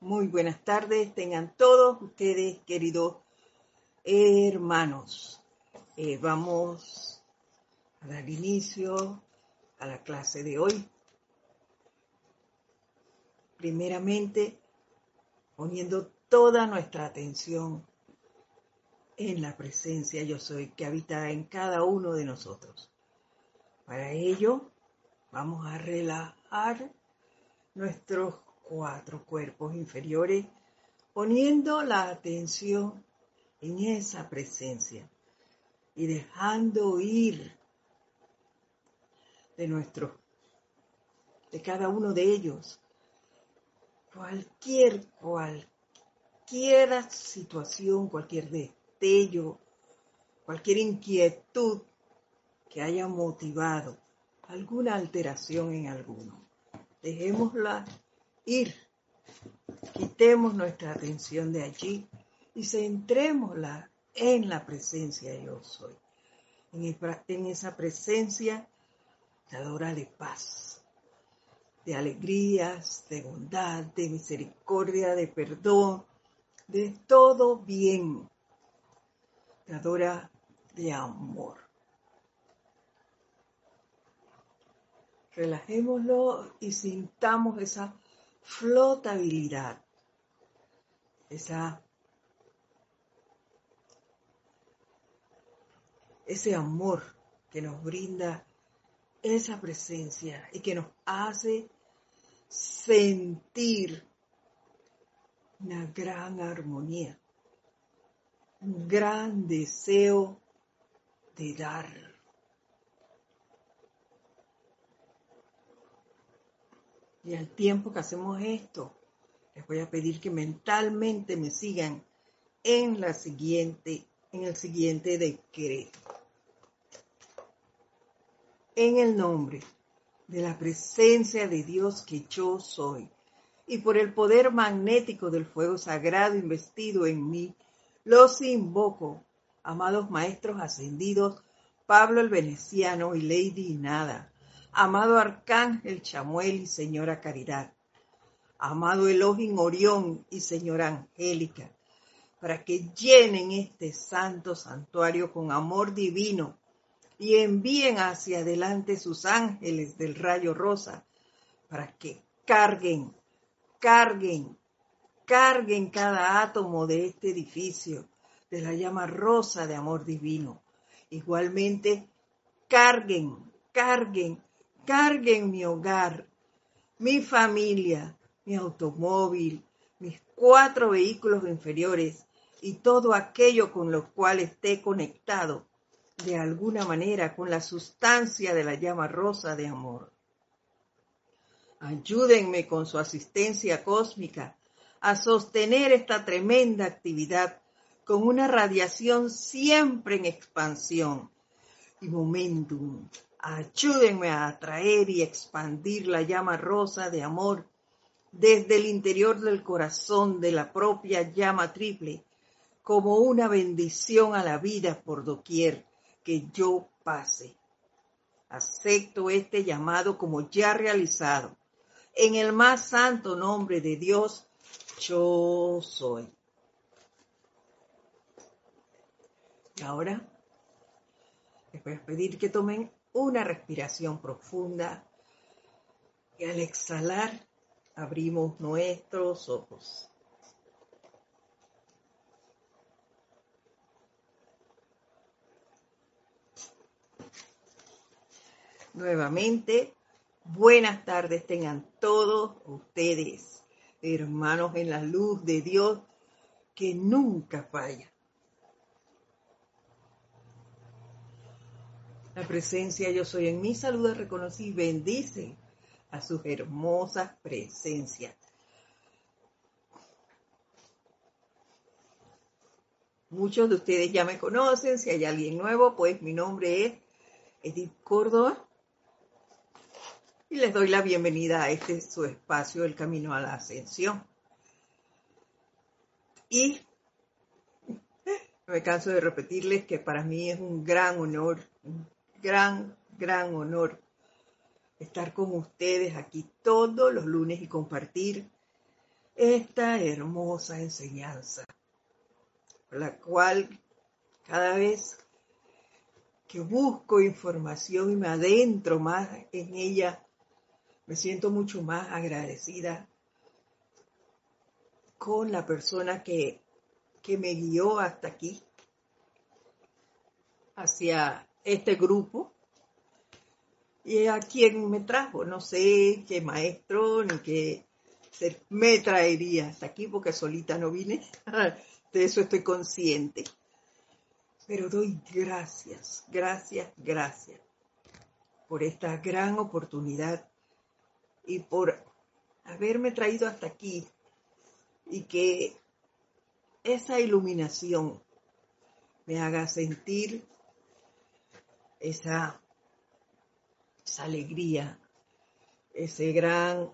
Muy buenas tardes, tengan todos ustedes, queridos hermanos. Eh, vamos a dar inicio a la clase de hoy. Primeramente, poniendo toda nuestra atención en la presencia yo soy que habita en cada uno de nosotros. Para ello, vamos a relajar nuestros cuatro cuerpos inferiores, poniendo la atención en esa presencia y dejando ir de nuestro, de cada uno de ellos, cualquier, cualquier situación, cualquier destello, cualquier inquietud que haya motivado alguna alteración en alguno. Dejémosla ir. Quitemos nuestra atención de allí y centrémosla en la presencia yo soy. En, esa presencia dadora de paz, de alegrías, de bondad, de misericordia, de perdón, de todo bien, dadora de amor. Relajémoslo y sintamos esa flotabilidad, esa, ese amor que nos brinda esa presencia y que nos hace sentir una gran armonía, un gran deseo de dar. Y al tiempo que hacemos esto, les voy a pedir que mentalmente me sigan en la siguiente, en el siguiente decreto. En el nombre de la presencia de Dios que yo soy y por el poder magnético del fuego sagrado investido en mí, los invoco, amados maestros ascendidos, Pablo el Veneciano y Lady Nada, amado Arcángel Chamuel y Señora Caridad, amado Elohim Orión y Señora Angélica, para que llenen este santo santuario con amor divino y envíen hacia adelante sus ángeles del rayo rosa, para que carguen, carguen, carguen cada átomo de este edificio de la llama rosa de amor divino. Igualmente, carguen, carguen carguen mi hogar, mi familia, mi automóvil, mis cuatro vehículos inferiores y todo aquello con lo cual esté conectado de alguna manera con la sustancia de la llama rosa de amor. Ayúdenme con su asistencia cósmica a sostener esta tremenda actividad con una radiación siempre en expansión y momentum Ayúdenme a atraer y expandir la llama rosa de amor desde el interior del corazón de la propia llama triple, como una bendición a la vida por doquier que yo pase. Acepto este llamado como ya realizado. En el más santo nombre de Dios, yo soy. Ahora les voy a pedir que tomen una respiración profunda y al exhalar abrimos nuestros ojos. Nuevamente, buenas tardes tengan todos ustedes, hermanos en la luz de Dios que nunca falla. La presencia yo soy en mi salud, reconocí y bendice a sus hermosas presencias. Muchos de ustedes ya me conocen, si hay alguien nuevo, pues mi nombre es Edith Córdoba y les doy la bienvenida a este su espacio, El Camino a la Ascensión. Y me canso de repetirles que para mí es un gran honor, gran, gran honor estar con ustedes aquí todos los lunes y compartir esta hermosa enseñanza, la cual cada vez que busco información y me adentro más en ella, me siento mucho más agradecida con la persona que, que me guió hasta aquí, hacia este grupo, y a quien me trajo. No sé qué maestro ni qué me traería hasta aquí porque solita no vine. De eso estoy consciente. Pero doy gracias, gracias, gracias por esta gran oportunidad y por haberme traído hasta aquí y que esa iluminación me haga sentir esa, esa alegría, ese gran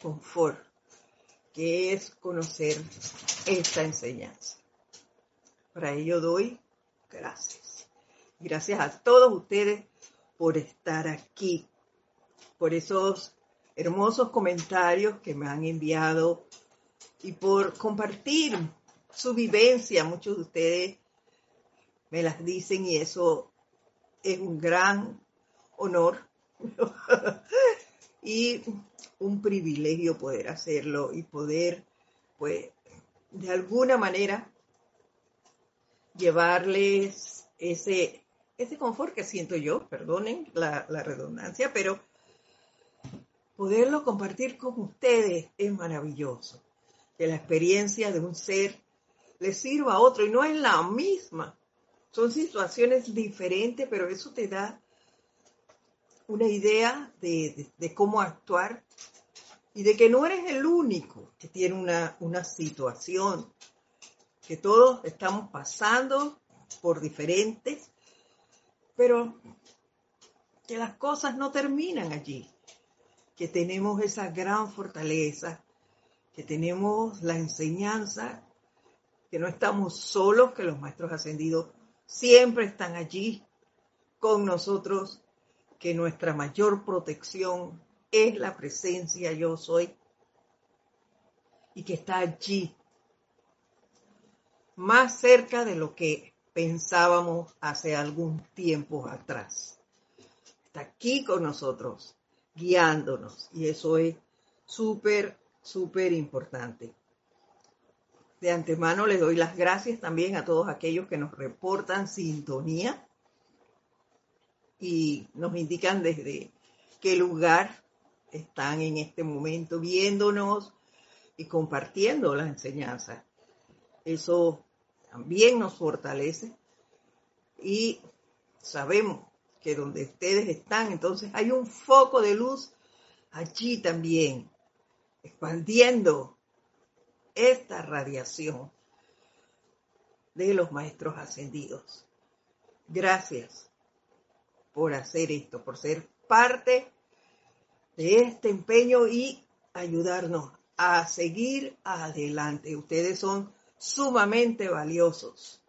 confort que es conocer esta enseñanza. Para ello doy gracias. Gracias a todos ustedes por estar aquí, por esos hermosos comentarios que me han enviado y por compartir su vivencia. Muchos de ustedes me las dicen y eso es un gran honor y un privilegio poder hacerlo y poder, pues, de alguna manera llevarles ese, ese confort que siento yo, perdonen la, la redundancia, pero poderlo compartir con ustedes es maravilloso. Que la experiencia de un ser le sirva a otro y no es la misma. Son situaciones diferentes, pero eso te da una idea de, cómo actuar y de que no eres el único que tiene una, una situación, que todos estamos pasando por diferentes, pero que las cosas no terminan allí, que tenemos esa gran fortaleza, que tenemos la enseñanza, que no estamos solos, que los maestros ascendidos siempre están allí con nosotros que nuestra mayor protección es la presencia yo soy y que está allí, más cerca de lo que pensábamos hace algún tiempo atrás. Está aquí con nosotros, guiándonos, y eso es súper, súper importante. De antemano les doy las gracias también a todos aquellos que nos reportan sintonía y nos indican desde qué lugar están en este momento viéndonos y compartiendo la enseñanza. Eso también nos fortalece y sabemos que donde ustedes están, entonces hay un foco de luz allí también, expandiendo esta radiación de los maestros ascendidos. Gracias por hacer esto, por ser parte de este empeño y ayudarnos a seguir adelante. Ustedes son sumamente valiosos.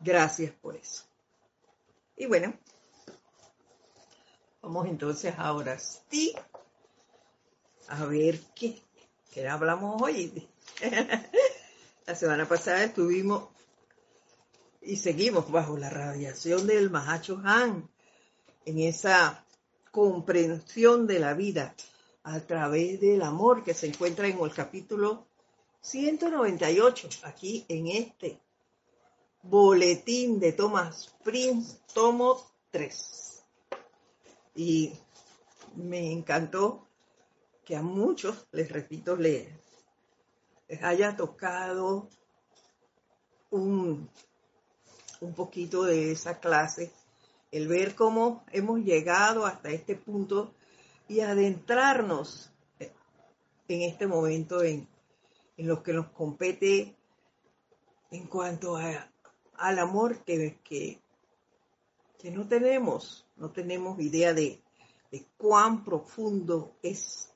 Gracias por eso. Y bueno, vamos entonces ahora sí a ver qué, qué hablamos hoy. La semana pasada estuvimos y seguimos bajo la radiación del Mahacho Han, en esa comprensión de la vida a través del amor que se encuentra en el capítulo 198, aquí en este boletín de Thomas Prince, tomo 3. Y me encantó que a muchos, les repito, les, haya tocado un un poquito de esa clase, el ver cómo hemos llegado hasta este punto y adentrarnos en este momento en, en lo que nos compete en cuanto al amor que, que, que, no tenemos, no tenemos idea de, de cuán profundo es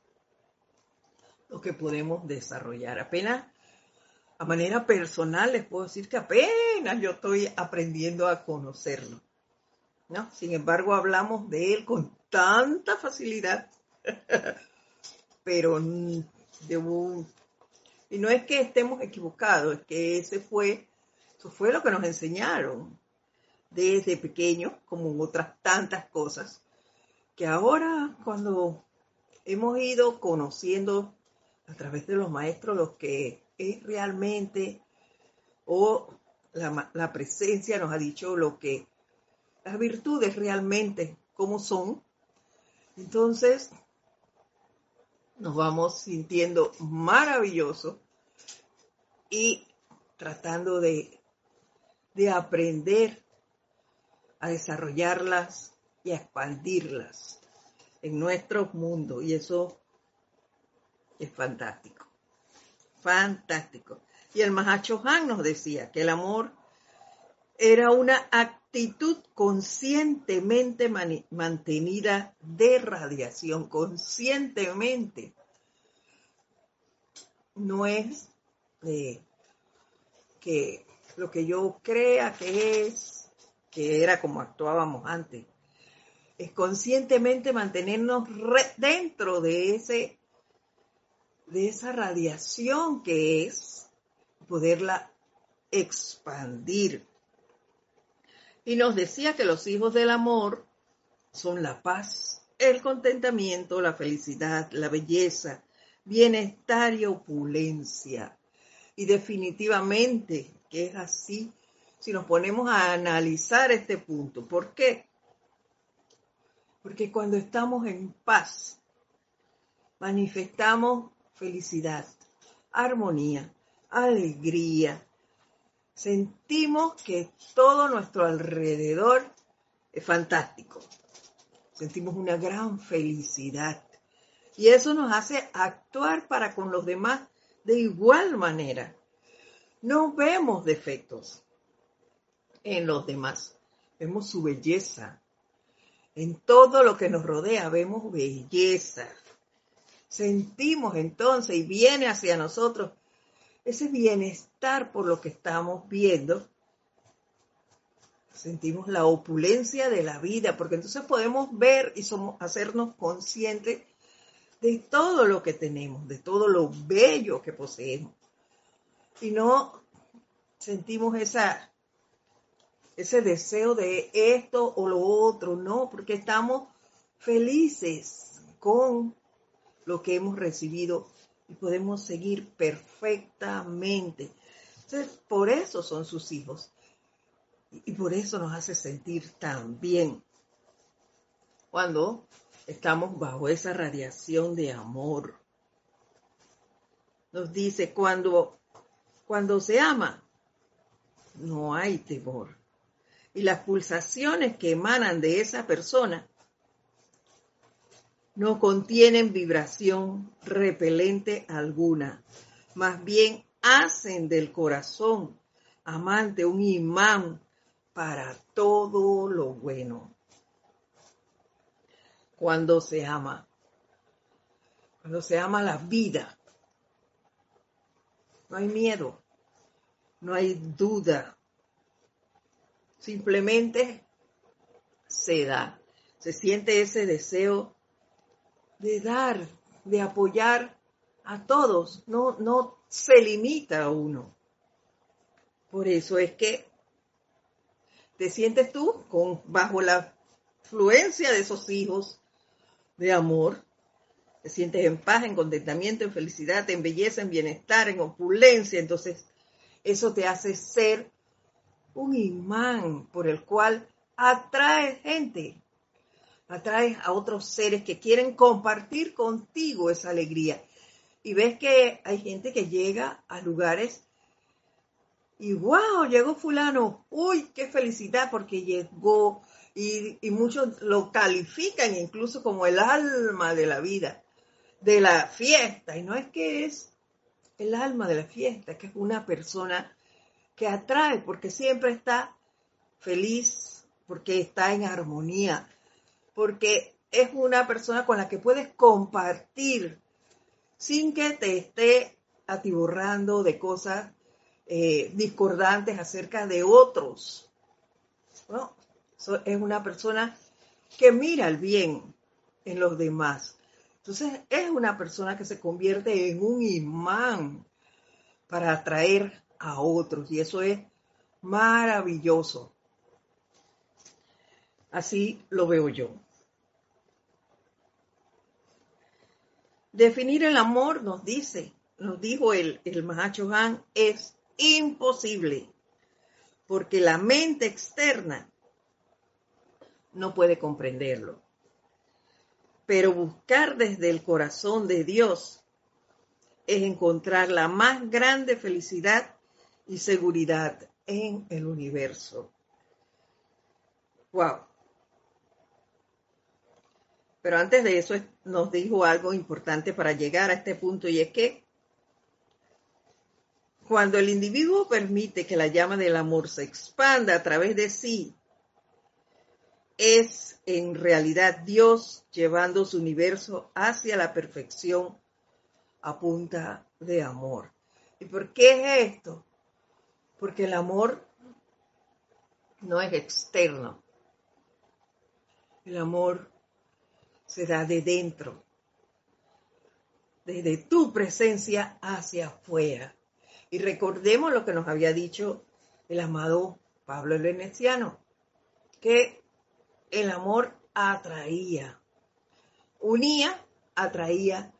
lo que podemos desarrollar. Apenas a manera personal les puedo decir que apenas yo estoy aprendiendo a conocerlo. ¿no? Sin embargo, hablamos de él con tanta facilidad, pero debo Y no es que estemos equivocados, es que ese fue, eso fue lo que nos enseñaron desde pequeños, como otras tantas cosas, que ahora cuando hemos ido conociendo a través de los maestros lo que es realmente, o la, la presencia nos ha dicho lo que, las virtudes realmente, cómo son, entonces nos vamos sintiendo maravillosos y tratando de, de aprender a desarrollarlas y a expandirlas en nuestro mundo. Y eso es fantástico. Fantástico. Y el Mahacho Han nos decía que el amor era una actitud conscientemente mantenida de radiación, conscientemente. No es que lo que yo crea que es que era como actuábamos antes. Es conscientemente mantenernos dentro de ese de esa radiación que es poderla expandir. Y nos decía que los hijos del amor son la paz, el contentamiento, la felicidad, la belleza, bienestar y opulencia. Y definitivamente que es así si nos ponemos a analizar este punto. ¿Por qué? Porque cuando estamos en paz, manifestamos felicidad, armonía, alegría. Sentimos que todo nuestro alrededor es fantástico. Sentimos una gran felicidad. Y eso nos hace actuar para con los demás de igual manera. No vemos defectos, en los demás. Vemos su belleza. En todo lo que nos rodea vemos belleza. Sentimos entonces y viene hacia nosotros ese bienestar por lo que estamos viendo. Sentimos la opulencia de la vida, porque entonces podemos ver y somos, hacernos conscientes de todo lo que tenemos, de todo lo bello que poseemos. Y no sentimos esa ese deseo de esto o lo otro, no, porque estamos felices con lo que hemos recibido y podemos seguir perfectamente. Entonces, por eso son sus hijos y por eso nos hace sentir tan bien cuando estamos bajo esa radiación de amor. Nos dice, cuando, cuando se ama, no hay temor y las pulsaciones que emanan de esa persona no contienen vibración repelente alguna, más bien hacen del corazón amante un imán para todo lo bueno. Cuando se ama, cuando se ama la vida, no hay miedo, no hay duda, simplemente se da. Se siente ese deseo de dar, de apoyar a todos, no, no se limita a uno. Por eso es que te sientes tú con, bajo la fluencia de esos hijos de amor, te sientes en paz, en contentamiento, en felicidad, en belleza, en bienestar, en opulencia. Entonces, eso te hace ser un imán por el cual atrae gente, atrae a otros seres que quieren compartir contigo esa alegría. Y ves que hay gente que llega a lugares y wow, llegó fulano, uy, qué felicidad porque llegó. Y muchos lo califican incluso como el alma de la vida, de la fiesta. Y no es que es el alma de la fiesta, que es una persona que atrae, porque siempre está feliz, porque está en armonía, porque es una persona con la que puedes compartir sin que te esté atiborrando de cosas eh, discordantes acerca de otros. es una persona que mira el bien en los demás. Entonces es una persona que se convierte en un imán para atraer a otros. Y eso es maravilloso. Así lo veo yo. Definir el amor, nos dice, nos dijo el, el Mahacho Han, es imposible, porque la mente externa no puede comprenderlo. Pero buscar desde el corazón de Dios es encontrar la más grande felicidad y seguridad en el universo. Wow. Pero antes de eso nos dijo algo importante para llegar a este punto y es que cuando el individuo permite que la llama del amor se expanda a través de sí, es en realidad Dios llevando su universo hacia la perfección a punta de amor. ¿Y por qué es esto? Porque el amor no es externo. El amor se da de dentro, desde tu presencia hacia afuera. Y recordemos lo que nos había dicho el amado Pablo el Veneciano, que el amor atraía, unía, atraía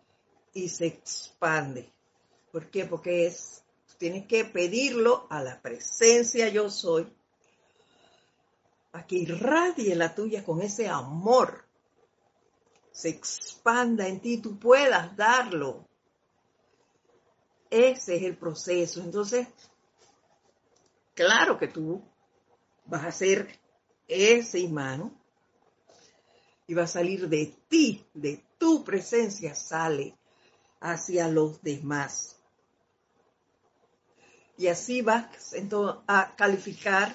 y se expande. ¿Por qué? Porque es, tienes que pedirlo a la presencia yo soy, a que irradie la tuya con ese amor, se expanda en ti, tú puedas darlo. Ese es el proceso. Entonces, claro que tú vas a ser ese imán y va a salir de ti, de tu presencia, sale hacia los demás. Y así vas entonces a calificar,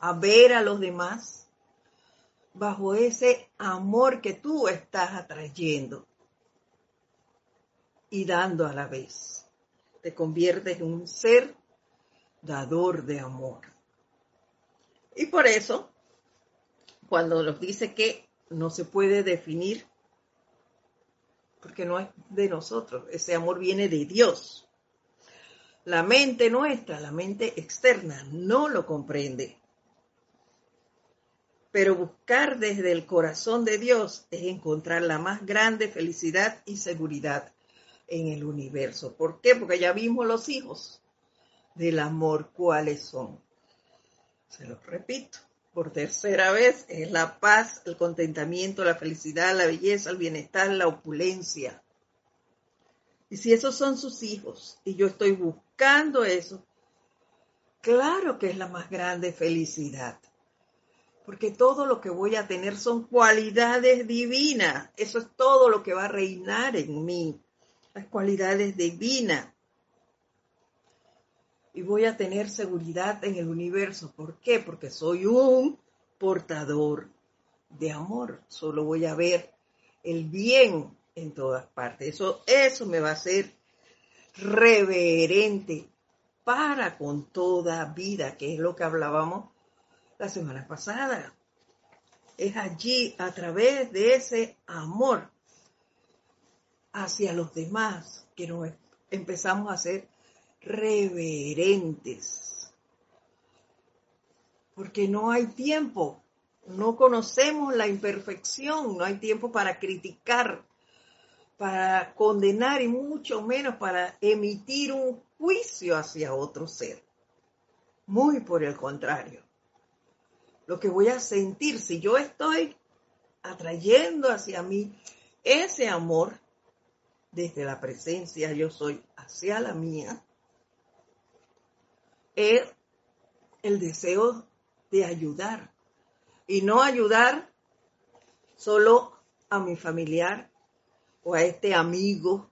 a ver a los demás bajo ese amor que tú estás atrayendo y dando a la vez. Te conviertes en un ser dador de amor. Y por eso, cuando nos dice que no se puede definir, porque no es de nosotros, ese amor viene de Dios. La mente nuestra, la mente externa, no lo comprende. Pero buscar desde el corazón de Dios es encontrar la más grande felicidad y seguridad en el universo. ¿Por qué? Porque ya vimos los hijos del amor cuáles son. Se los repito por tercera vez, es la paz, el contentamiento, la felicidad, la belleza, el bienestar, la opulencia. Y si esos son sus hijos y yo estoy buscando eso, claro que es la más grande felicidad. Porque todo lo que voy a tener son cualidades divinas. Eso es todo lo que va a reinar en mí. Las cualidades divinas y voy a tener seguridad en el universo. ¿Por qué? Porque soy un portador de amor. Solo voy a ver el bien en todas partes. Eso, eso me va a hacer reverente para con toda vida, que es lo que hablábamos la semana pasada. Es allí, a través de ese amor hacia los demás, que nos empezamos a hacer reverentes. Porque no hay tiempo, no conocemos la imperfección, no hay tiempo para criticar, para condenar y mucho menos para emitir un juicio hacia otro ser. Muy por el contrario. Lo que voy a sentir si yo estoy atrayendo hacia mí ese amor desde la presencia yo soy hacia la mía, es el deseo de ayudar. Y no ayudar solo a mi familiar o a este amigo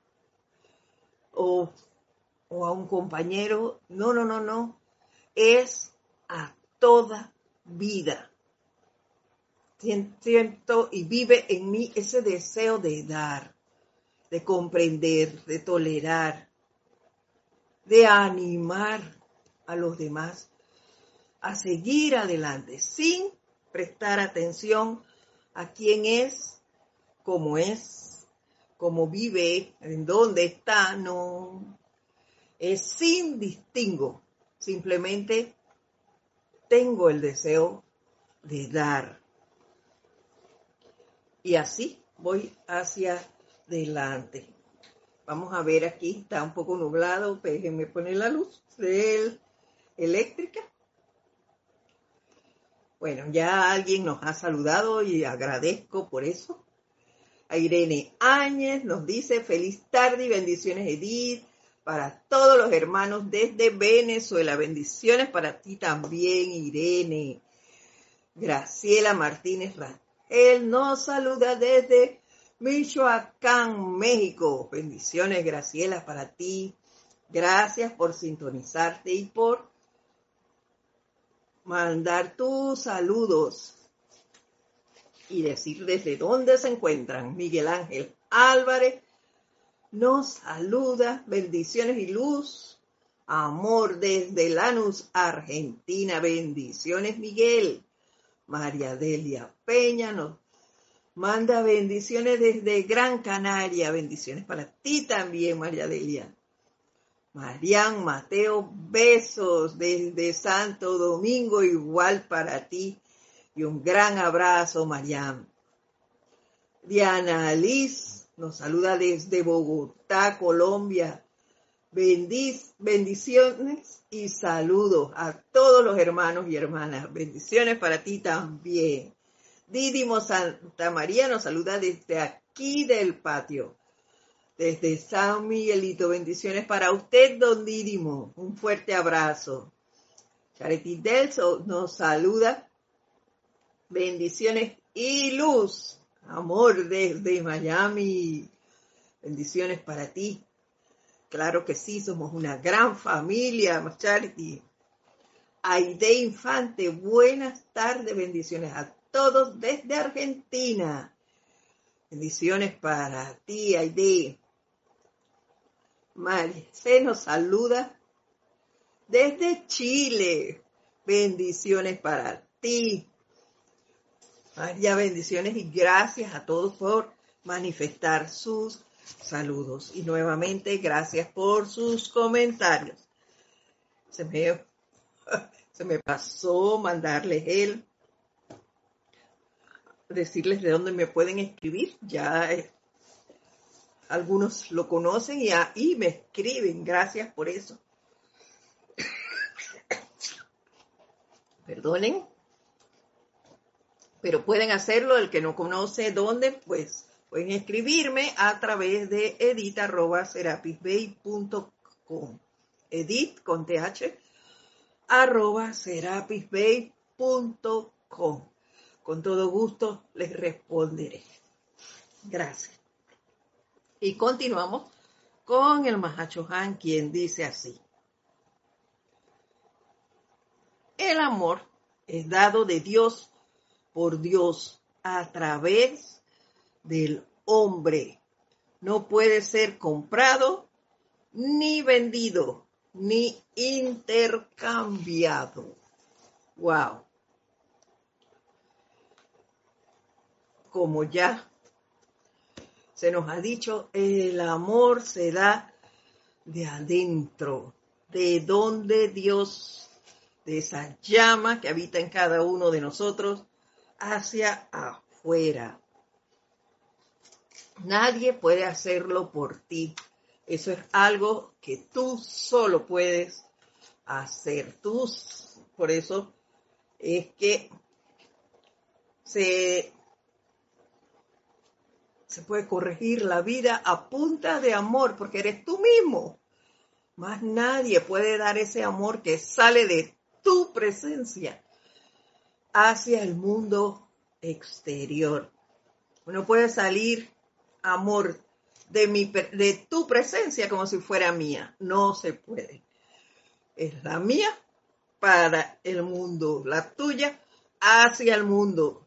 o, o a un compañero. No, no, no, no. Es a toda vida. Siento y vive en mí ese deseo de dar, de comprender, de tolerar, de animar a los demás a seguir adelante sin prestar atención a quién es, cómo es, cómo vive, en dónde está, no. es sin distingo, simplemente tengo el deseo de dar. Y así voy hacia adelante. Vamos a ver aquí, está un poco nublado, déjenme poner la luz eléctrica. Bueno, ya alguien nos ha saludado y agradezco por eso. A Irene Áñez nos dice feliz tarde y bendiciones Edith para todos los hermanos desde Venezuela. Bendiciones para ti también, Irene. Graciela Martínez Rangel nos saluda desde Michoacán, México. Bendiciones, Graciela, para ti. Gracias por sintonizarte y por mandar tus saludos y decir desde dónde se encuentran. Miguel Ángel Álvarez nos saluda, bendiciones y luz, amor desde Lanús, Argentina, bendiciones Miguel. María Delia Peña nos manda bendiciones desde Gran Canaria, bendiciones para ti también María Delia. Marian Mateo, besos desde Santo Domingo, igual para ti. Y un gran abrazo, Marian. Diana Liz nos saluda desde Bogotá, Colombia. Bendiciones y saludos a todos los hermanos y hermanas. Bendiciones para ti también. Didimo Santa María nos saluda desde aquí del patio desde San Miguelito. Bendiciones para usted, don Didimo. Un fuerte abrazo. Charity Delso nos saluda. Bendiciones y luz. Amor desde Miami. Bendiciones para ti. Claro que sí, somos una gran familia, Charity. Aide Infante, buenas tardes, bendiciones a todos desde Argentina. Bendiciones para ti, Aide. Se nos saluda desde Chile. Bendiciones para ti. María, bendiciones y gracias a todos por manifestar sus saludos. Y nuevamente, gracias por sus comentarios. Se me, se me pasó mandarles el, decirles de dónde me pueden escribir. Ya algunos lo conocen y ahí me escriben. Gracias por eso. Perdonen. Pero pueden hacerlo, el que no conoce dónde, pues pueden escribirme a través de edit.serapisbay.com. Edit con th arroba serapisbay.com. Con todo gusto les responderé. Gracias. Y continuamos con el Han, quien dice así. El amor es dado de Dios por Dios a través del hombre. No puede ser comprado, ni vendido, ni intercambiado. Wow. Como ya se nos ha dicho, el amor se da de adentro, de donde Dios, de esa llama que habita en cada uno de nosotros, hacia afuera. Nadie puede hacerlo por ti. Eso es algo que tú solo puedes hacer. Tú, por eso es que se se puede corregir la vida a punta de amor, porque eres tú mismo. Más nadie puede dar ese amor que sale de tu presencia hacia el mundo exterior. Uno puede salir amor de, mi, de tu presencia como si fuera mía. No se puede. Es la mía para el mundo, la tuya hacia el mundo.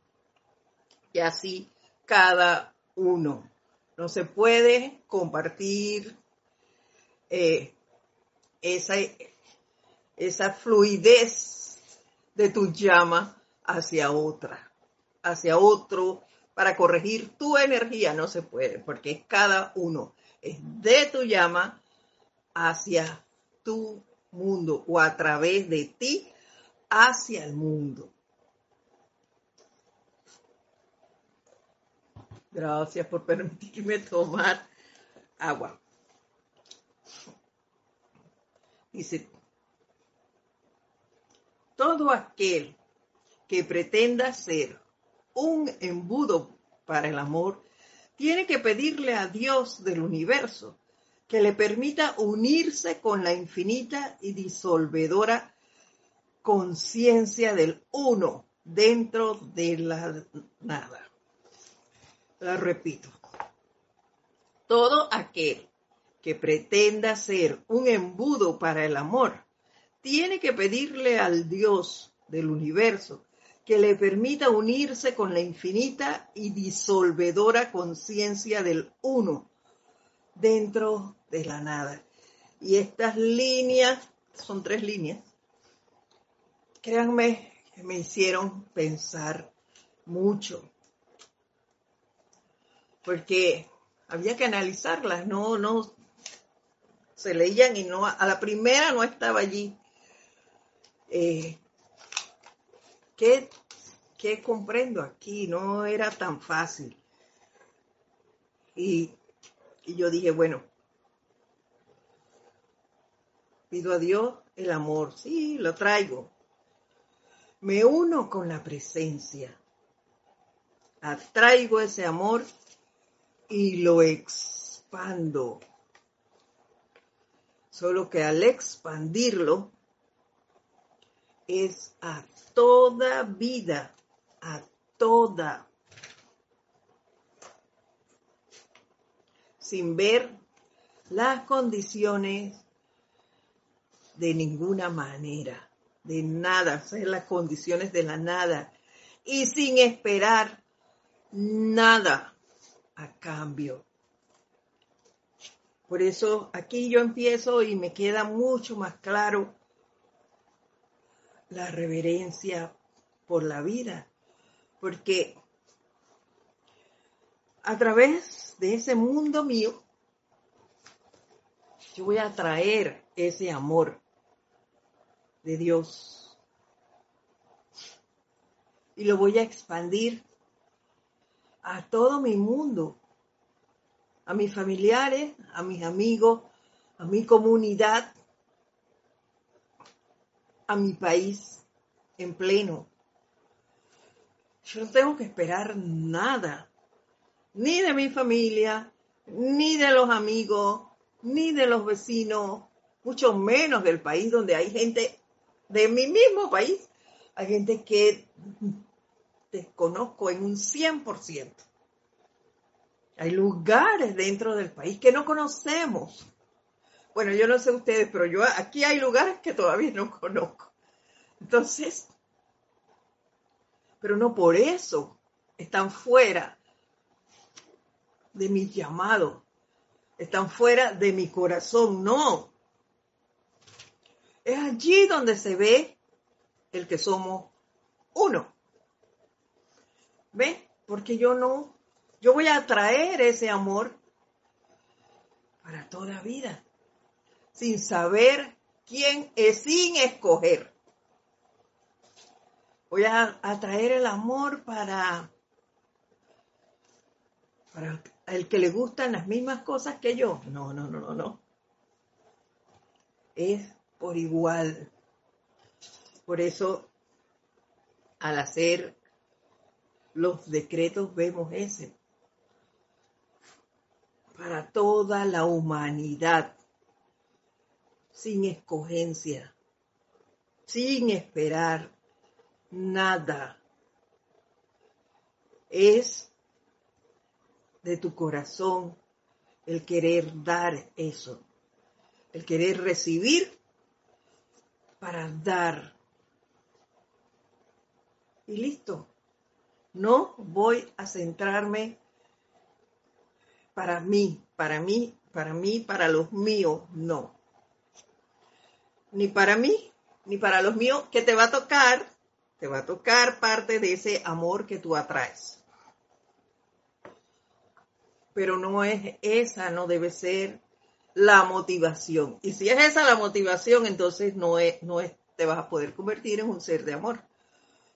Y así cada uno. No se puede compartir eh, esa, esa fluidez de tu llama hacia otra, hacia otro, para corregir tu energía. No se puede, porque cada uno es de tu llama hacia tu mundo o a través de ti hacia el mundo. Gracias por permitirme tomar agua. Dice, todo aquel que pretenda ser un embudo para el amor, tiene que pedirle a Dios del universo que le permita unirse con la infinita y disolvedora conciencia del uno dentro de la nada. La repito. Todo aquel que pretenda ser un embudo para el amor tiene que pedirle al Dios del universo que le permita unirse con la infinita y disolvedora conciencia del uno dentro de la nada. Y estas líneas, son tres líneas, créanme que me hicieron pensar mucho, porque había que analizarlas, no, no, se leían y no, a la primera no estaba allí. Eh, ¿Qué, comprendo aquí? No era tan fácil. Y, y yo dije, bueno, pido a Dios el amor, sí, lo traigo. Me uno con la presencia. Atraigo ese amor y lo expando. Solo que al expandirlo es a toda vida, a toda, sin ver las condiciones de ninguna manera, de nada, ser las condiciones de la nada, y sin esperar nada a cambio. Por eso aquí yo empiezo y me queda mucho más claro la reverencia por la vida, porque a través de ese mundo mío, yo voy a traer ese amor de Dios y lo voy a expandir a todo mi mundo, a mis familiares, a mis amigos, a mi comunidad, a mi país en pleno. Yo no tengo que esperar nada, ni de mi familia, ni de los amigos, ni de los vecinos, mucho menos del país donde hay gente de mi mismo país. Hay gente que desconozco en un 100%. Hay lugares dentro del país que no conocemos. Bueno, yo no sé ustedes, pero yo aquí hay lugares que todavía no conozco. Entonces, pero no por eso están fuera de mi llamado, están fuera de mi corazón, no. Es allí donde se ve el que somos uno. ¿Ve? Porque yo no, yo voy a traer ese amor para toda vida sin saber quién es, sin escoger. Voy a atraer el amor para, para el que le gustan las mismas cosas que yo. No, no, no, no, no. Es por igual. Por eso, al hacer los decretos, vemos ese. Para toda la humanidad sin escogencia, sin esperar nada. Es de tu corazón el querer dar eso, el querer recibir para dar. Y listo. No voy a centrarme para mí, para mí, para mí, para los míos, no ni para mí, ni para los míos, que te va a tocar, te va a tocar parte de ese amor que tú atraes. Pero no es esa, no debe ser la motivación. Y si es esa la motivación, entonces no, es, no es, te vas a poder convertir en un ser de amor,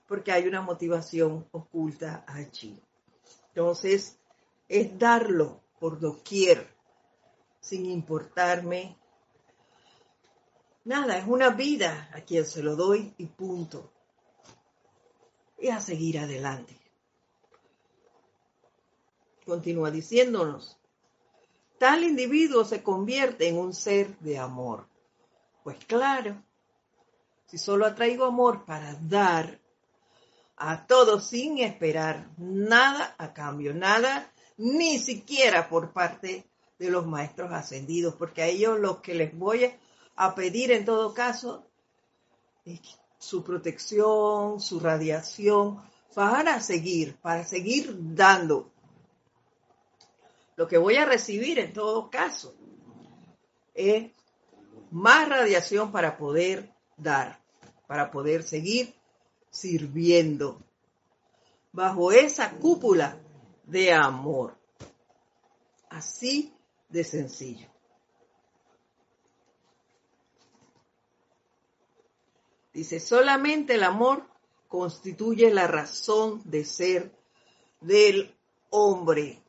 porque hay una motivación oculta allí. Entonces, es darlo por doquier, sin importarme nada, es una vida a quien se lo doy y punto. Y a seguir adelante. Continúa diciéndonos, tal individuo se convierte en un ser de amor. Pues claro, si solo atraigo amor para dar a todos sin esperar nada a cambio, nada ni siquiera por parte de los maestros ascendidos, porque a ellos lo que les voy a pedir en todo caso su protección, su radiación, para seguir, para seguir dando. Lo que voy a recibir en todo caso es más radiación para poder dar, para poder seguir sirviendo bajo esa cúpula de amor. Así de sencillo. Dice, solamente el amor constituye la razón de ser del hombre.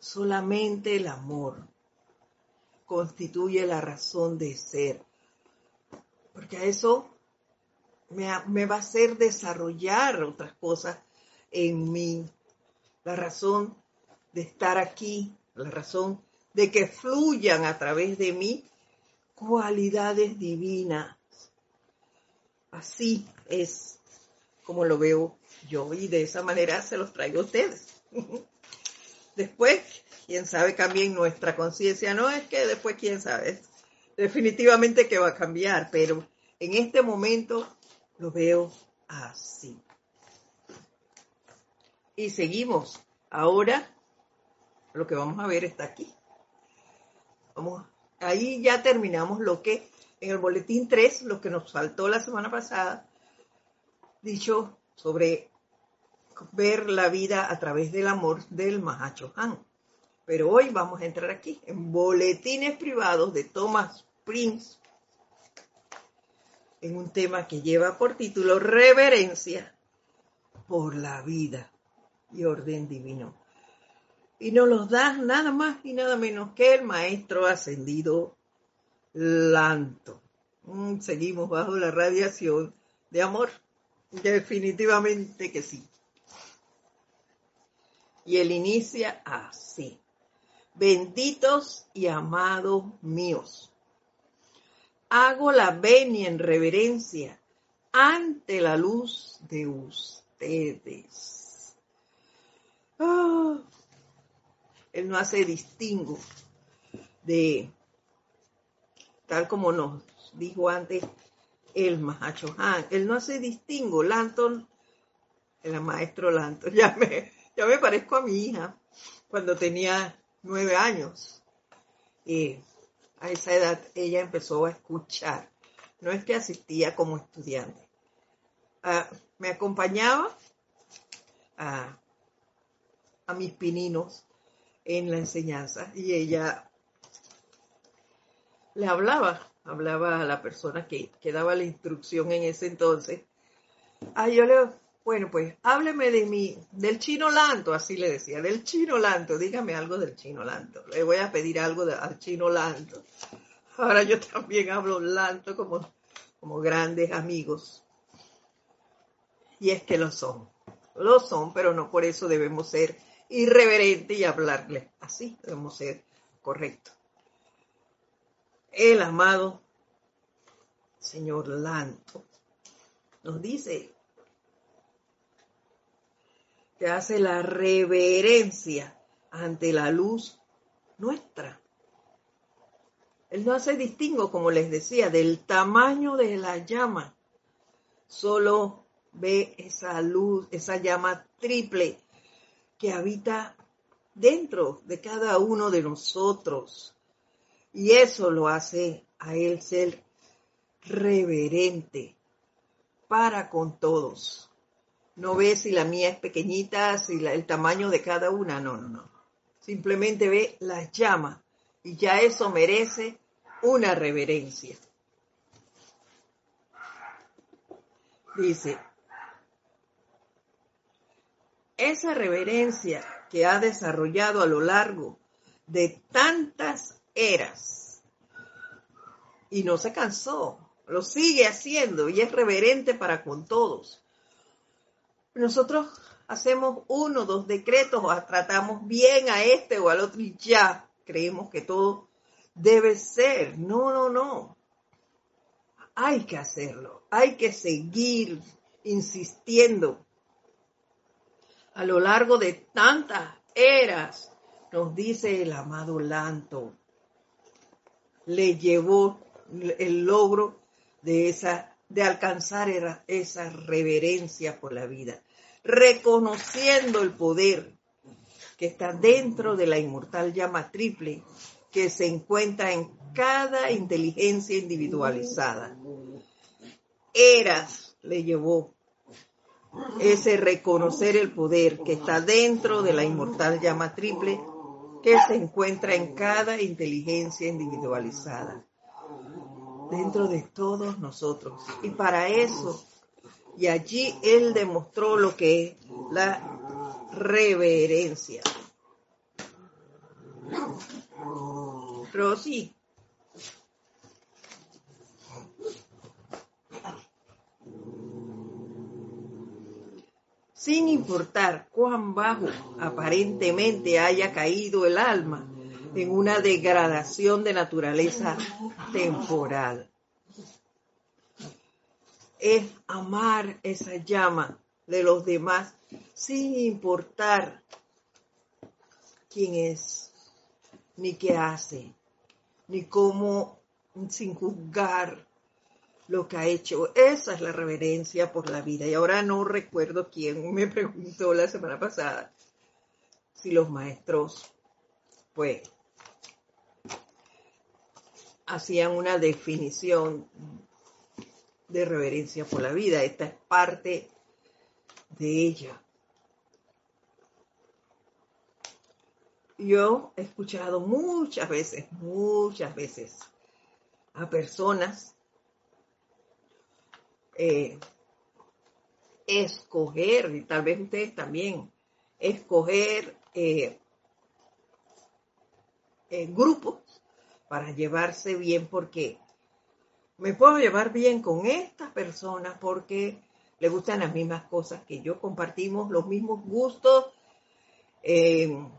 Solamente el amor constituye la razón de ser. Porque a eso me, va a hacer desarrollar otras cosas en mí la razón de estar aquí, la razón de que fluyan a través de mí cualidades divinas. Así es como lo veo yo y de esa manera se los traigo a ustedes. Después, quién sabe, también nuestra conciencia. No es que después, quién sabe, definitivamente que va a cambiar, pero en este momento lo veo así. Y seguimos. Ahora lo que vamos a ver está aquí. Vamos, ahí ya terminamos lo que en el boletín 3, lo que nos faltó la semana pasada, dicho sobre ver la vida a través del amor del Mahacho Han. Pero hoy vamos a entrar aquí en boletines privados de Thomas Prince en un tema que lleva por título Reverencia por la vida y orden divino. Y nos los da nada más y nada menos que el maestro ascendido Lanto. Mm, seguimos bajo la radiación de amor. Definitivamente que sí. Y él inicia así. Benditos y amados míos. Hago la venia en reverencia ante la luz de ustedes Ah. él no hace distingo de, tal como nos dijo antes el Mahacho Han, él no hace distingo. Lanton, el maestro Lanton, ya me, ya me parezco a mi hija cuando tenía nueve años. Y a esa edad ella empezó a escuchar. No es que asistía como estudiante. Ah, me acompañaba a a mis pininos en la enseñanza y ella le hablaba, hablaba a la persona que, daba la instrucción en ese entonces. Ah, yo le, bueno, pues hábleme de mi, del chino lanto, así le decía, del chino lanto, dígame algo del chino lanto. Le voy a pedir algo al chino lanto. Ahora yo también hablo lanto como, grandes amigos. Y es que lo son, lo son, pero no por eso debemos ser irreverente y hablarle así, debemos ser correctos. El amado Señor Lanto nos dice que hace la reverencia ante la luz nuestra. Él no hace distingo, como les decía, del tamaño de la llama. Solo ve esa luz, esa llama triple que habita dentro de cada uno de nosotros. Y eso lo hace a él ser reverente para con todos. No ve si la mía es pequeñita, si el tamaño de cada una, no, no, no. Simplemente ve la llama Y ya eso merece una reverencia. Dice, esa reverencia que ha desarrollado a lo largo de tantas eras y no se cansó, lo sigue haciendo y es reverente para con todos. Nosotros hacemos uno, dos decretos o tratamos bien a este o al otro y ya creemos que todo debe ser. No, no, no. Hay que hacerlo, hay que seguir insistiendo. A lo largo de tantas eras, nos dice el amado Lanto, le llevó el logro de esa de alcanzar esa reverencia por la vida, reconociendo el poder que está dentro de la inmortal llama triple que se encuentra en cada inteligencia individualizada. Eras le llevó ese reconocer el poder que está dentro de la inmortal llama triple que se encuentra en cada inteligencia individualizada, dentro de todos nosotros. Y para eso, y allí él demostró lo que es la reverencia. Rosy. Sin importar cuán bajo aparentemente haya caído el alma en una degradación de naturaleza temporal. Es amar esa llama de los demás sin importar quién es, ni qué hace, ni cómo, sin juzgar lo que ha hecho. Esa es la reverencia por la vida. Y ahora no recuerdo quién me preguntó la semana pasada si los maestros, pues, hacían una definición de reverencia por la vida. Esta es parte de ella. Yo he escuchado muchas veces, muchas veces a personas eh, escoger, y tal vez ustedes también, escoger eh, eh, grupos para llevarse bien porque me puedo llevar bien con estas personas porque le gustan las mismas cosas que yo, compartimos los mismos gustos en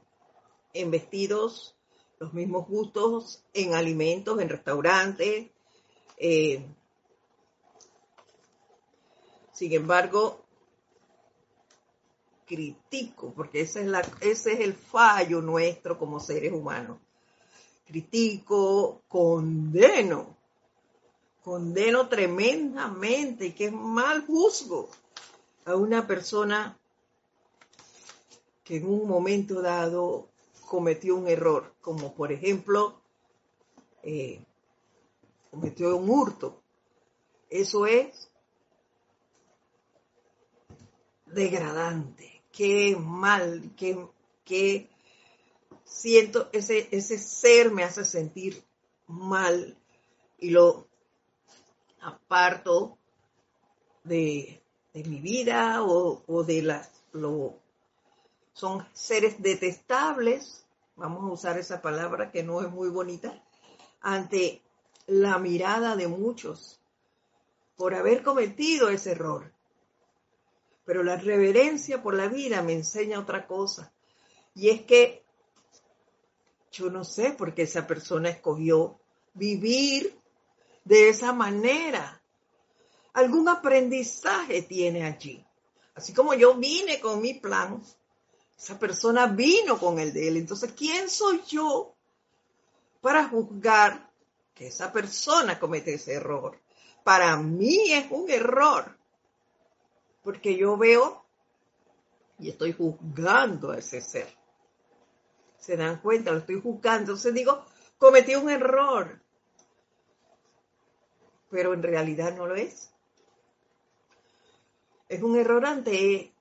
vestidos, los mismos gustos en alimentos, en restaurantes. Sin embargo, critico, porque ese es, la, ese es el fallo nuestro como seres humanos. Critico, condeno, condeno tremendamente y que mal juzgo a una persona que en un momento dado cometió un error, como por ejemplo, eh, cometió un hurto. Eso es degradante, qué mal, qué, siento, ese, ese ser me hace sentir mal y lo aparto de, mi vida o, o de las, lo, son seres detestables. Vamos a usar esa palabra que no es muy bonita, ante la mirada de muchos por haber cometido ese error. Pero la reverencia por la vida me enseña otra cosa. Y es que yo no sé por qué esa persona escogió vivir de esa manera. Algún aprendizaje tiene allí. Así como yo vine con mi plan, esa persona vino con el de él. Entonces, ¿quién soy yo para juzgar que esa persona comete ese error? Para mí es un error. Porque yo veo y estoy juzgando a ese ser. ¿Se dan cuenta? Lo estoy juzgando. Entonces digo, cometí un error. Pero en realidad no lo es. Es un error ante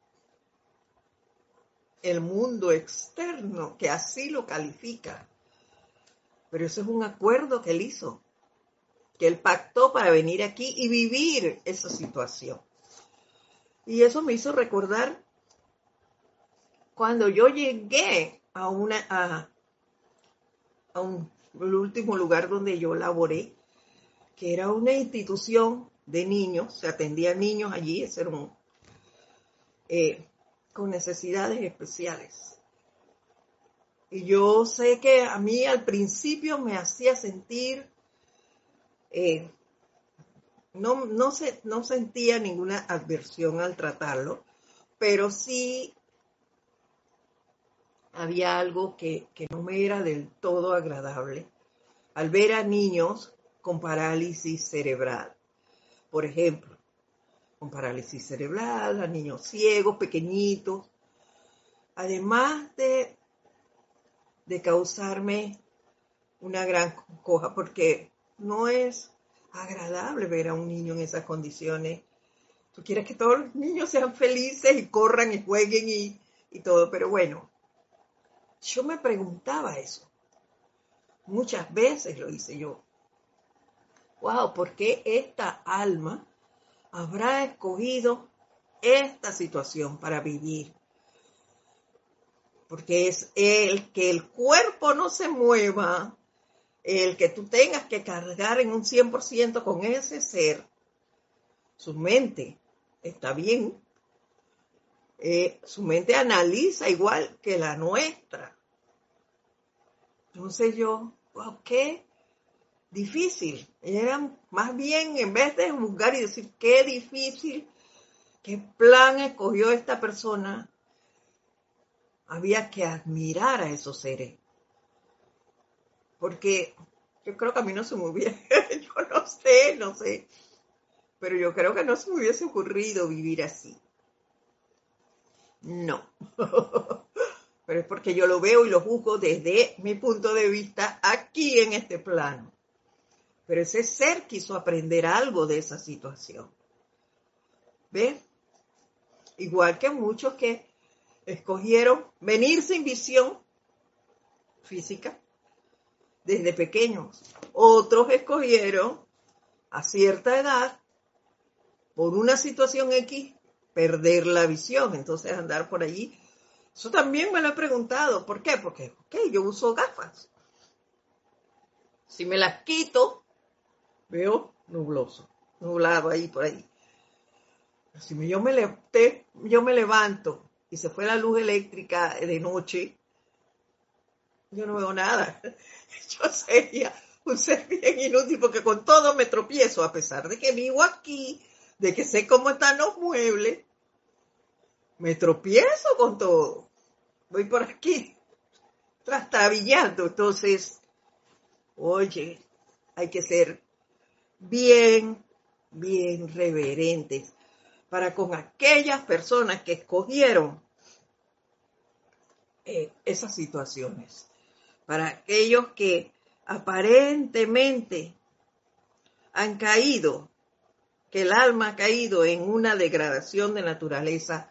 el mundo externo que así lo califica. Pero eso es un acuerdo que él hizo, que él pactó para venir aquí y vivir esa situación. Y eso me hizo recordar cuando yo llegué a una a, un el último lugar donde yo laboré, que era una institución de niños, se atendía a niños allí, eh, con necesidades especiales. Y yo sé que a mí al principio me hacía sentir, eh, no, no, se, no sentía ninguna adversión al tratarlo, pero sí había algo que, que no me era del todo agradable al ver a niños con parálisis cerebral. Por ejemplo, con parálisis cerebral, a niños ciegos, pequeñitos, además de de causarme una gran coja, porque no es agradable ver a un niño en esas condiciones. Tú quieres que todos los niños sean felices y corran y jueguen y, y todo, pero bueno, yo me preguntaba eso. Muchas veces lo hice yo. Wow, ¿por qué esta alma habrá escogido esta situación para vivir? porque es el que el cuerpo no se mueva, el que tú tengas que cargar en un 100% con ese ser, su mente está bien, eh, su mente analiza igual que la nuestra. Entonces yo, wow, qué difícil. Era más bien, en vez de juzgar y decir qué difícil, qué plan escogió esta persona, había que admirar a esos seres. Porque yo creo que a mí no se me hubiera, yo no sé, no sé, pero yo creo que no se me hubiese ocurrido vivir así. No. pero es porque yo lo veo y lo juzgo desde mi punto de vista aquí en este plano. Pero ese ser quiso aprender algo de esa situación. ¿Ves? Igual que muchos que escogieron venir sin visión física desde pequeños. Otros escogieron a cierta edad, por una situación X, perder la visión, entonces andar por allí. Eso también me lo he preguntado. ¿Por qué? Porque yo uso gafas. Si me las quito, veo nubloso, nublado ahí por ahí. Si yo me, yo me levanto y se fue la luz eléctrica de noche, yo no veo nada. Yo sería un ser bien inútil porque con todo me tropiezo, a pesar de que vivo aquí, de que sé cómo están los muebles, me tropiezo con todo. Voy por aquí, trastabillando. Entonces, oye, hay que ser bien, bien reverentes para con aquellas personas que escogieron eh, esas situaciones, para aquellos que aparentemente han caído, que el alma ha caído en una degradación de naturaleza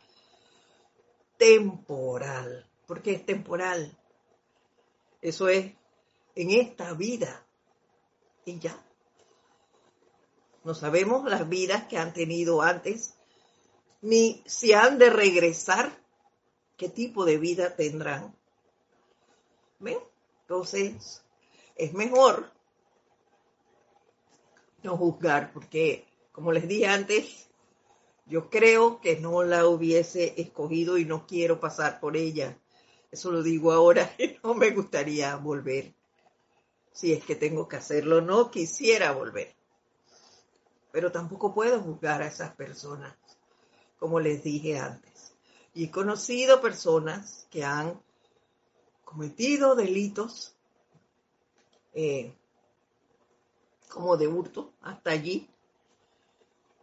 temporal, porque es temporal. Eso es en esta vida y ya. No sabemos las vidas que han tenido antes ni si han de regresar, qué tipo de vida tendrán. ¿Ven? Entonces, es mejor no juzgar, porque, como les dije antes, yo creo que no la hubiese escogido y no quiero pasar por ella. Eso lo digo ahora no me gustaría volver. Si es que tengo que hacerlo, no quisiera volver. Pero tampoco puedo juzgar a esas personas como les dije antes. Y he conocido personas que han cometido delitos eh, como de hurto hasta allí.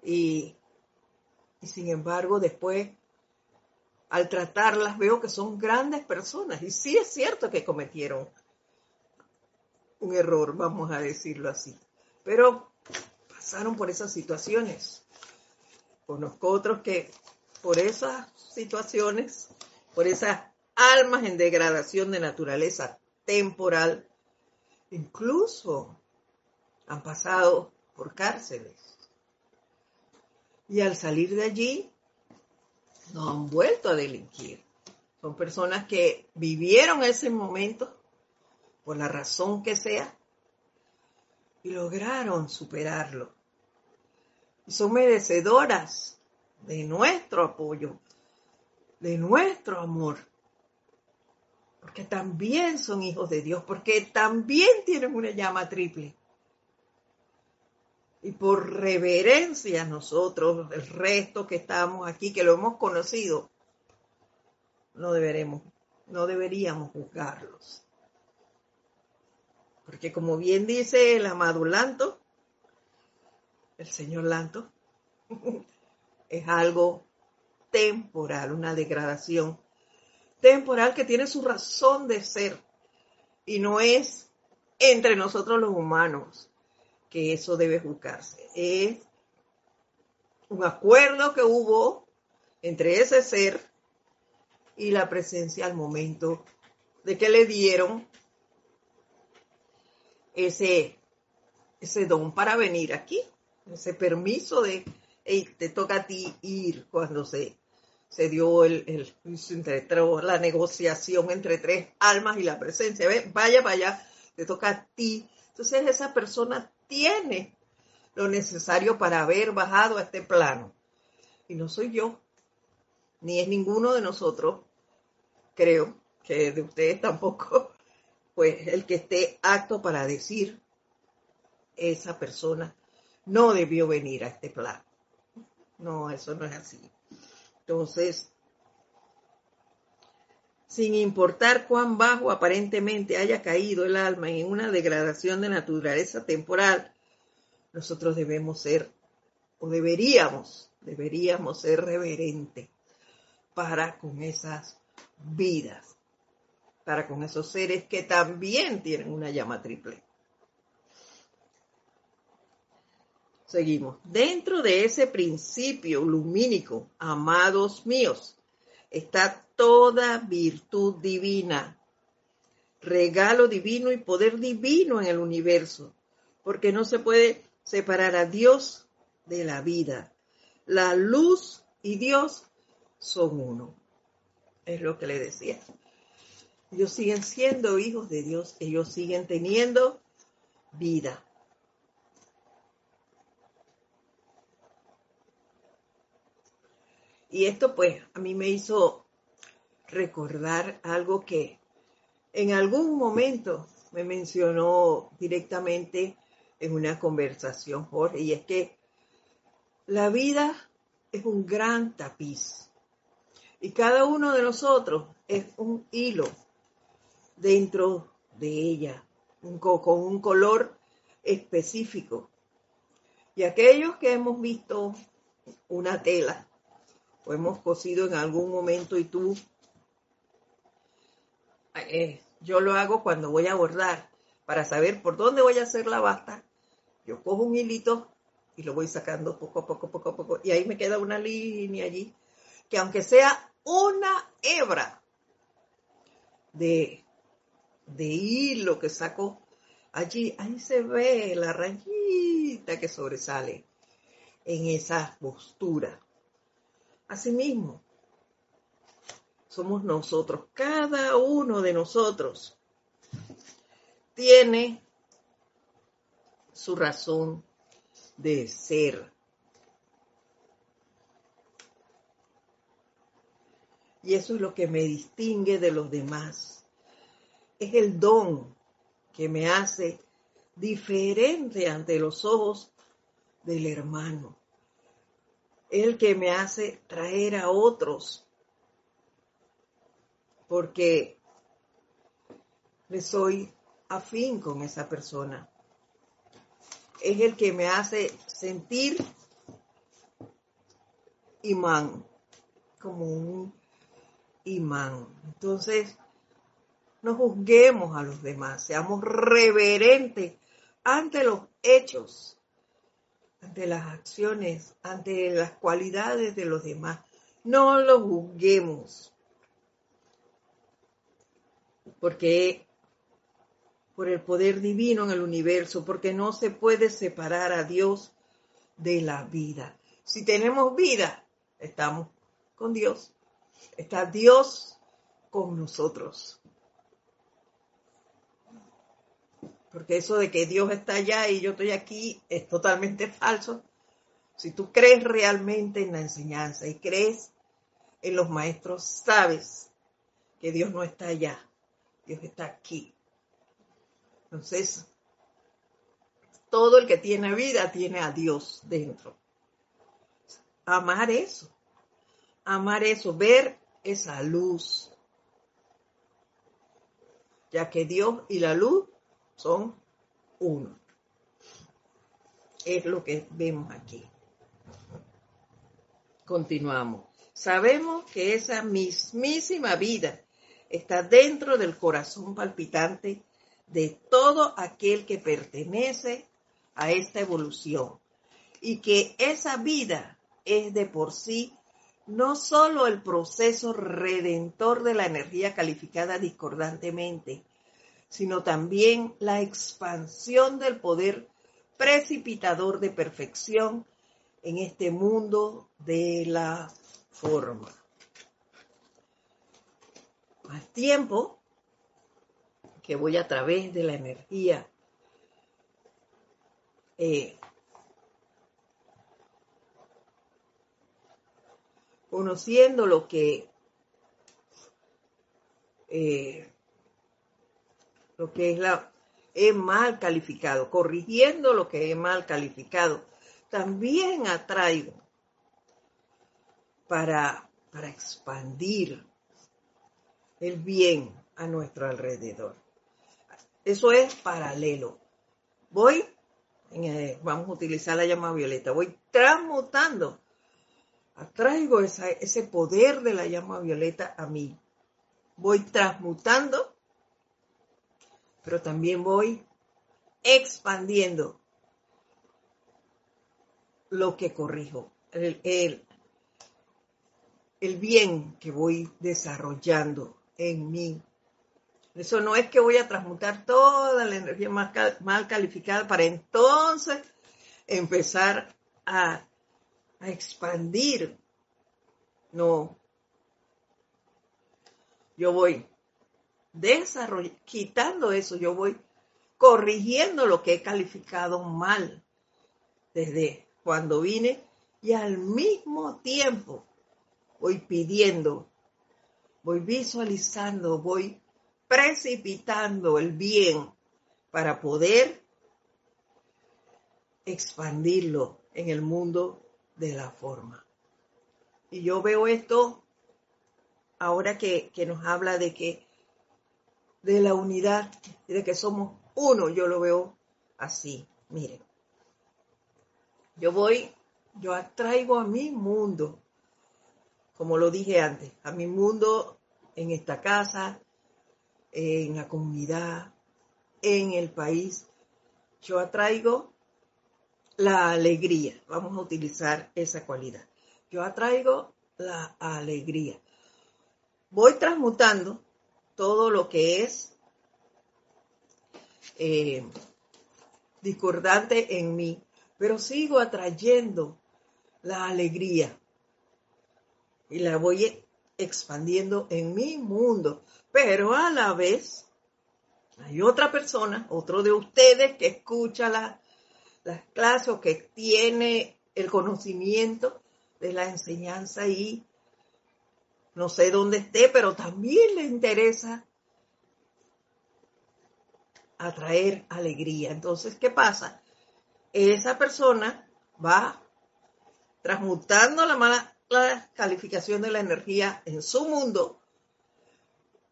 Y, sin embargo, después, al tratarlas, veo que son grandes personas. Y sí es cierto que cometieron un error, vamos a decirlo así. Pero pasaron por esas situaciones. Conozco otros que por esas situaciones, por esas almas en degradación de naturaleza temporal, Incluso han pasado por cárceles. Y al salir de allí, no han vuelto a delinquir. Son personas que vivieron ese momento por la razón que sea y lograron superarlo. Y son merecedoras de nuestro apoyo, de nuestro amor, porque también son hijos de Dios, porque también tienen una llama triple. Y por reverencia nosotros, el resto que estamos aquí, que lo hemos conocido, no deberemos, no deberíamos juzgarlos. Porque como bien dice el amado Lanto, el señor Lanto, es algo temporal, una degradación temporal que tiene su razón de ser y no es entre nosotros los humanos que eso debe juzgarse. Es un acuerdo que hubo entre ese ser y la presencia al momento de que le dieron ese, ese don para venir aquí, ese permiso de, te toca a ti ir cuando se, se dio el, el, la negociación entre tres almas y la presencia. Vaya, vaya, te toca a ti. Entonces esa persona tiene lo necesario para haber bajado a este plano. Y no soy yo, ni es ninguno de nosotros creo que de ustedes tampoco, pues el que esté apto para decir esa persona no debió venir a este plano. No, eso no es así. Entonces, sin importar cuán bajo aparentemente haya caído el alma en una degradación de naturaleza temporal, nosotros debemos ser, o deberíamos, deberíamos ser reverentes para con esas vidas para con esos seres que también tienen una llama triple. Seguimos. Dentro de ese principio lumínico, amados míos, está toda virtud divina, regalo divino y poder divino en el universo, porque no se puede separar a Dios de la vida. La luz y Dios son uno es lo que le decía. Ellos siguen siendo hijos de Dios, ellos siguen teniendo vida. Y esto pues a mí me hizo recordar algo que en algún momento me mencionó directamente en una conversación Jorge, y es que la vida es un gran tapiz y cada uno de nosotros es un hilo dentro de ella, con un color específico. Y aquellos que hemos visto una tela o hemos cosido en algún momento y tú, eh, yo lo hago cuando voy a bordar para saber por dónde voy a hacer la basta. Yo cojo un hilito y lo voy sacando poco a poco, poco a poco. Y ahí me queda una línea allí que aunque sea una hebra de, de hilo que saco allí, ahí se ve la rayita que sobresale en esa postura. Asimismo, somos nosotros, cada uno de nosotros tiene su razón de ser. Y eso es lo que me distingue de los demás. Es el don que me hace diferente ante los ojos del hermano. Es el que me hace traer a otros. Porque le soy afín con esa persona. Es el que me hace sentir imán, como un imán. Entonces, no juzguemos a los demás, seamos reverentes ante los hechos, ante las acciones, ante las cualidades de los demás. No los juzguemos, porque por el poder divino en el universo, porque no se puede separar a Dios de la vida. Si tenemos vida, estamos con Dios. Está Dios con nosotros. Porque eso de que Dios está allá y yo estoy aquí es totalmente falso. Si tú crees realmente en la enseñanza y crees en los maestros, sabes que Dios no está allá, Dios está aquí. Entonces, todo el que tiene vida tiene a Dios dentro. Amar eso, amar eso, ver esa luz, ya que Dios y la luz son uno. Es lo que vemos aquí. Continuamos. Sabemos que esa mismísima vida está dentro del corazón palpitante de todo aquel que pertenece a esta evolución y que esa vida es de por sí no solo el proceso redentor de la energía calificada discordantemente, sino también la expansión del poder precipitador de perfección en este mundo de la forma. Más tiempo que voy a través de la energía eh, conociendo lo que eh, lo que es la es mal calificado, corrigiendo lo que es mal calificado, también atraigo para, para expandir el bien a nuestro alrededor. Eso es paralelo. Voy, eh, vamos a utilizar la llama violeta, voy transmutando atraigo ese poder de la llama violeta a mí. Voy transmutando, pero también voy expandiendo lo que corrijo, el, el, bien que voy desarrollando en mí. Eso no es que voy a transmutar toda la energía mal calificada para entonces empezar a expandir. No. Yo voy desarrollando, quitando eso, yo voy corrigiendo lo que he calificado mal desde cuando vine y al mismo tiempo voy pidiendo, voy visualizando, voy precipitando el bien para poder expandirlo en el mundo de la forma. Y yo veo esto ahora que, nos habla de que de la unidad, de que somos uno, yo lo veo así. Miren, yo voy, yo atraigo a mi mundo, como lo dije antes, a mi mundo en esta casa, en la comunidad, en el país. Yo atraigo la alegría. Vamos a utilizar esa cualidad. Yo atraigo la alegría. Voy transmutando todo lo que es eh, discordante en mí, pero sigo atrayendo la alegría y la voy expandiendo en mi mundo. Pero a la vez hay otra persona, otro de ustedes que escucha la, las clases o que tiene el conocimiento de la enseñanza y no sé dónde esté, pero también le interesa atraer alegría. Entonces, ¿qué pasa? Esa persona va transmutando la mala calificación de la energía en su mundo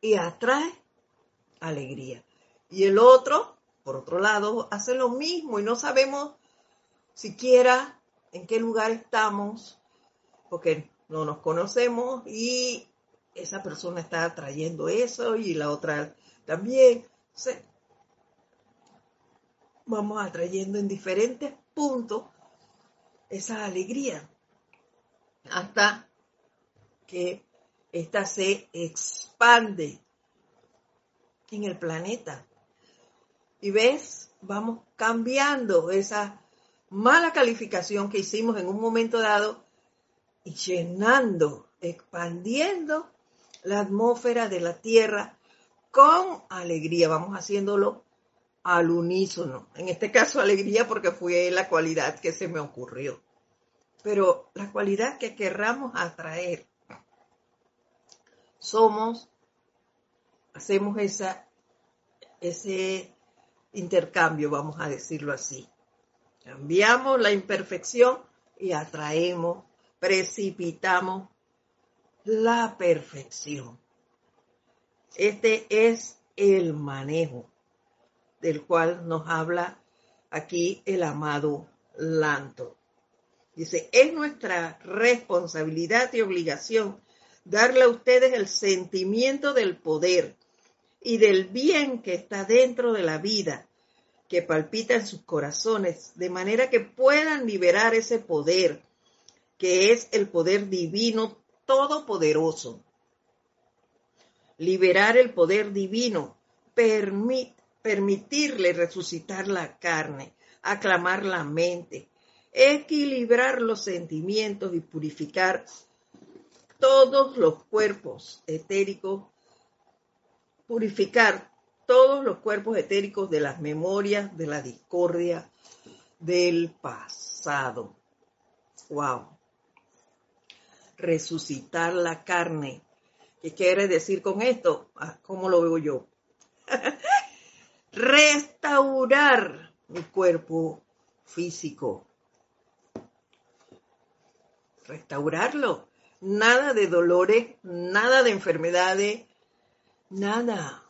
y atrae alegría. Y el otro por otro lado, hace lo mismo y no sabemos siquiera en qué lugar estamos, porque no nos conocemos y esa persona está trayendo eso y la otra también. vamos atrayendo en diferentes puntos esa alegría hasta que ésta se expande en el planeta Y ves, vamos cambiando esa mala calificación que hicimos en un momento dado llenando, expandiendo la atmósfera de la tierra con alegría. Vamos haciéndolo al unísono. En este caso, alegría porque fue la cualidad que se me ocurrió. Pero la cualidad que querramos atraer, somos, hacemos ese intercambio, vamos a decirlo así. Cambiamos la imperfección y atraemos, precipitamos la perfección. Este es el manejo del cual nos habla aquí el amado Lanto. Dice, es nuestra responsabilidad y obligación darle a ustedes el sentimiento del poder y del bien que está dentro de la vida, que palpita en sus corazones, de manera que puedan liberar ese poder, que es el poder divino todopoderoso. Liberar el poder divino, permitirle resucitar la carne, aclamar la mente, equilibrar los sentimientos y purificar todos los cuerpos etéricos, purificar todos los cuerpos etéricos de las memorias, de la discordia del pasado. Wow. Resucitar la carne. ¿Qué quiere decir con esto? Ah, ¿Cómo lo veo yo? Restaurar mi cuerpo físico restaurarlo. Nada de dolores, nada de enfermedades, nada.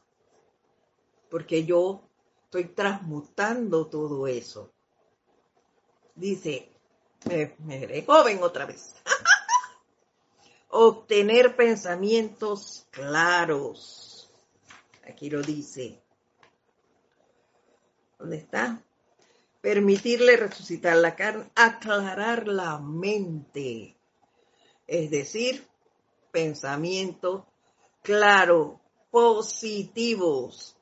Porque yo estoy transmutando todo eso. Dice, me, me joven otra vez. Obtener pensamientos claros. Aquí lo dice. ¿Dónde está? permitirle resucitar la carne, aclarar la mente, es decir, pensamientos claros, positivos,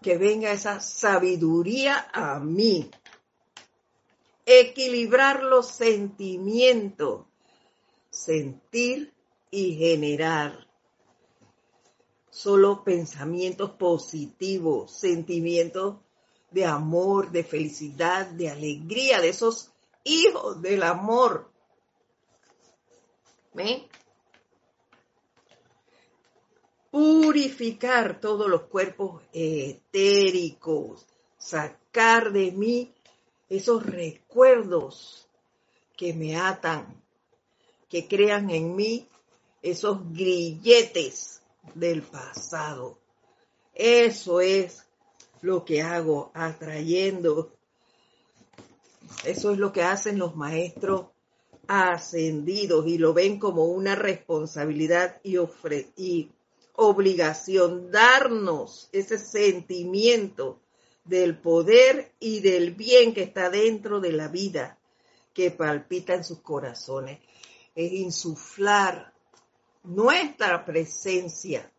que venga esa sabiduría a mí, equilibrar los sentimientos, sentir y generar solo pensamientos positivos, sentimientos de amor, de felicidad, de alegría, de esos hijos del amor. ¿Ven? Purificar todos los cuerpos etéricos, sacar de mí esos recuerdos que me atan, que crean en mí esos grilletes del pasado. Eso es lo que hago, atrayendo. Eso es lo que hacen los maestros ascendidos y lo ven como una responsabilidad y, obligación, darnos ese sentimiento del poder y del bien que está dentro de la vida, que palpita en sus corazones. Es insuflar nuestra presencia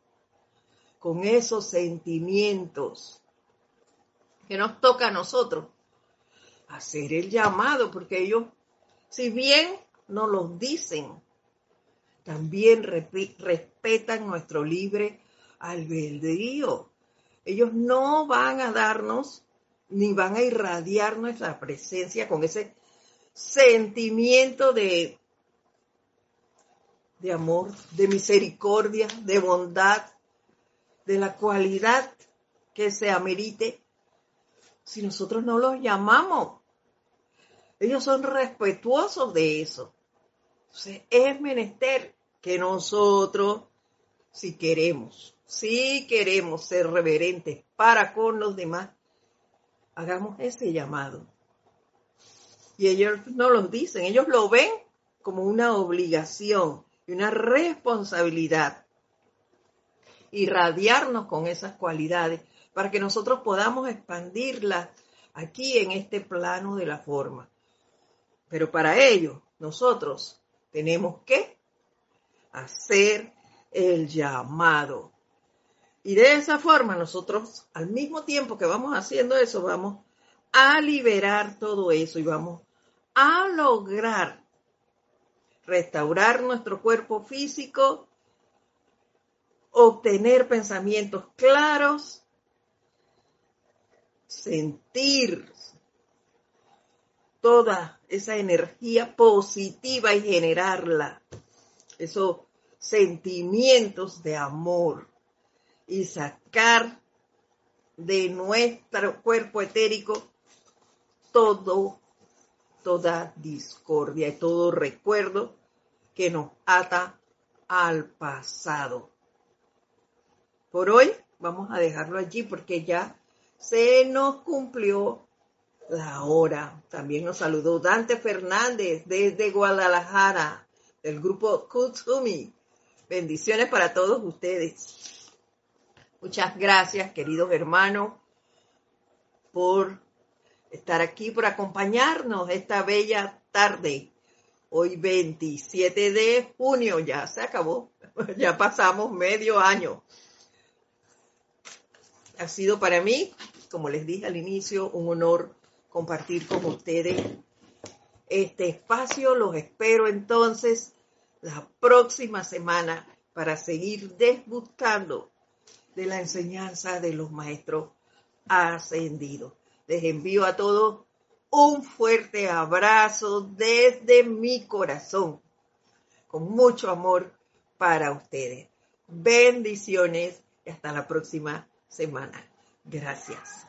con esos sentimientos que nos toca a nosotros hacer el llamado, porque ellos, si bien no los dicen, también respetan nuestro libre albedrío. Ellos no van a darnos ni van a irradiar nuestra presencia con ese sentimiento de, de amor, de misericordia, de bondad, de la cualidad que se amerite si nosotros no los llamamos. Ellos son respetuosos de eso. Entonces, es menester que nosotros, si queremos, si queremos ser reverentes para con los demás, hagamos ese llamado. Y ellos no lo dicen, ellos lo ven como una obligación y una responsabilidad. Irradiarnos con esas cualidades para que nosotros podamos expandirla aquí en este plano de la forma. Pero para ello, nosotros tenemos que hacer el llamado. Y de esa forma nosotros, al mismo tiempo que vamos haciendo eso, vamos a liberar todo eso y vamos a lograr restaurar nuestro cuerpo físico, obtener pensamientos claros, sentir toda esa energía positiva y generarla, esos sentimientos de amor y sacar de nuestro cuerpo etérico todo, toda discordia y todo recuerdo que nos ata al pasado. Por hoy vamos a dejarlo allí porque ya se nos cumplió la hora. También nos saludó Dante Fernández desde Guadalajara, del grupo Kutsumi. Bendiciones para todos ustedes. Muchas gracias, queridos hermanos, por estar aquí, por acompañarnos esta bella tarde. Hoy 27 de junio, ya se acabó, ya pasamos medio año. Ha sido para mí, como les dije al inicio, un honor compartir con ustedes este espacio. Los espero entonces la próxima semana para seguir desbuscando de la enseñanza de los maestros ascendidos. Les envío a todos un fuerte abrazo desde mi corazón, con mucho amor para ustedes. Bendiciones y hasta la próxima semana. Gracias.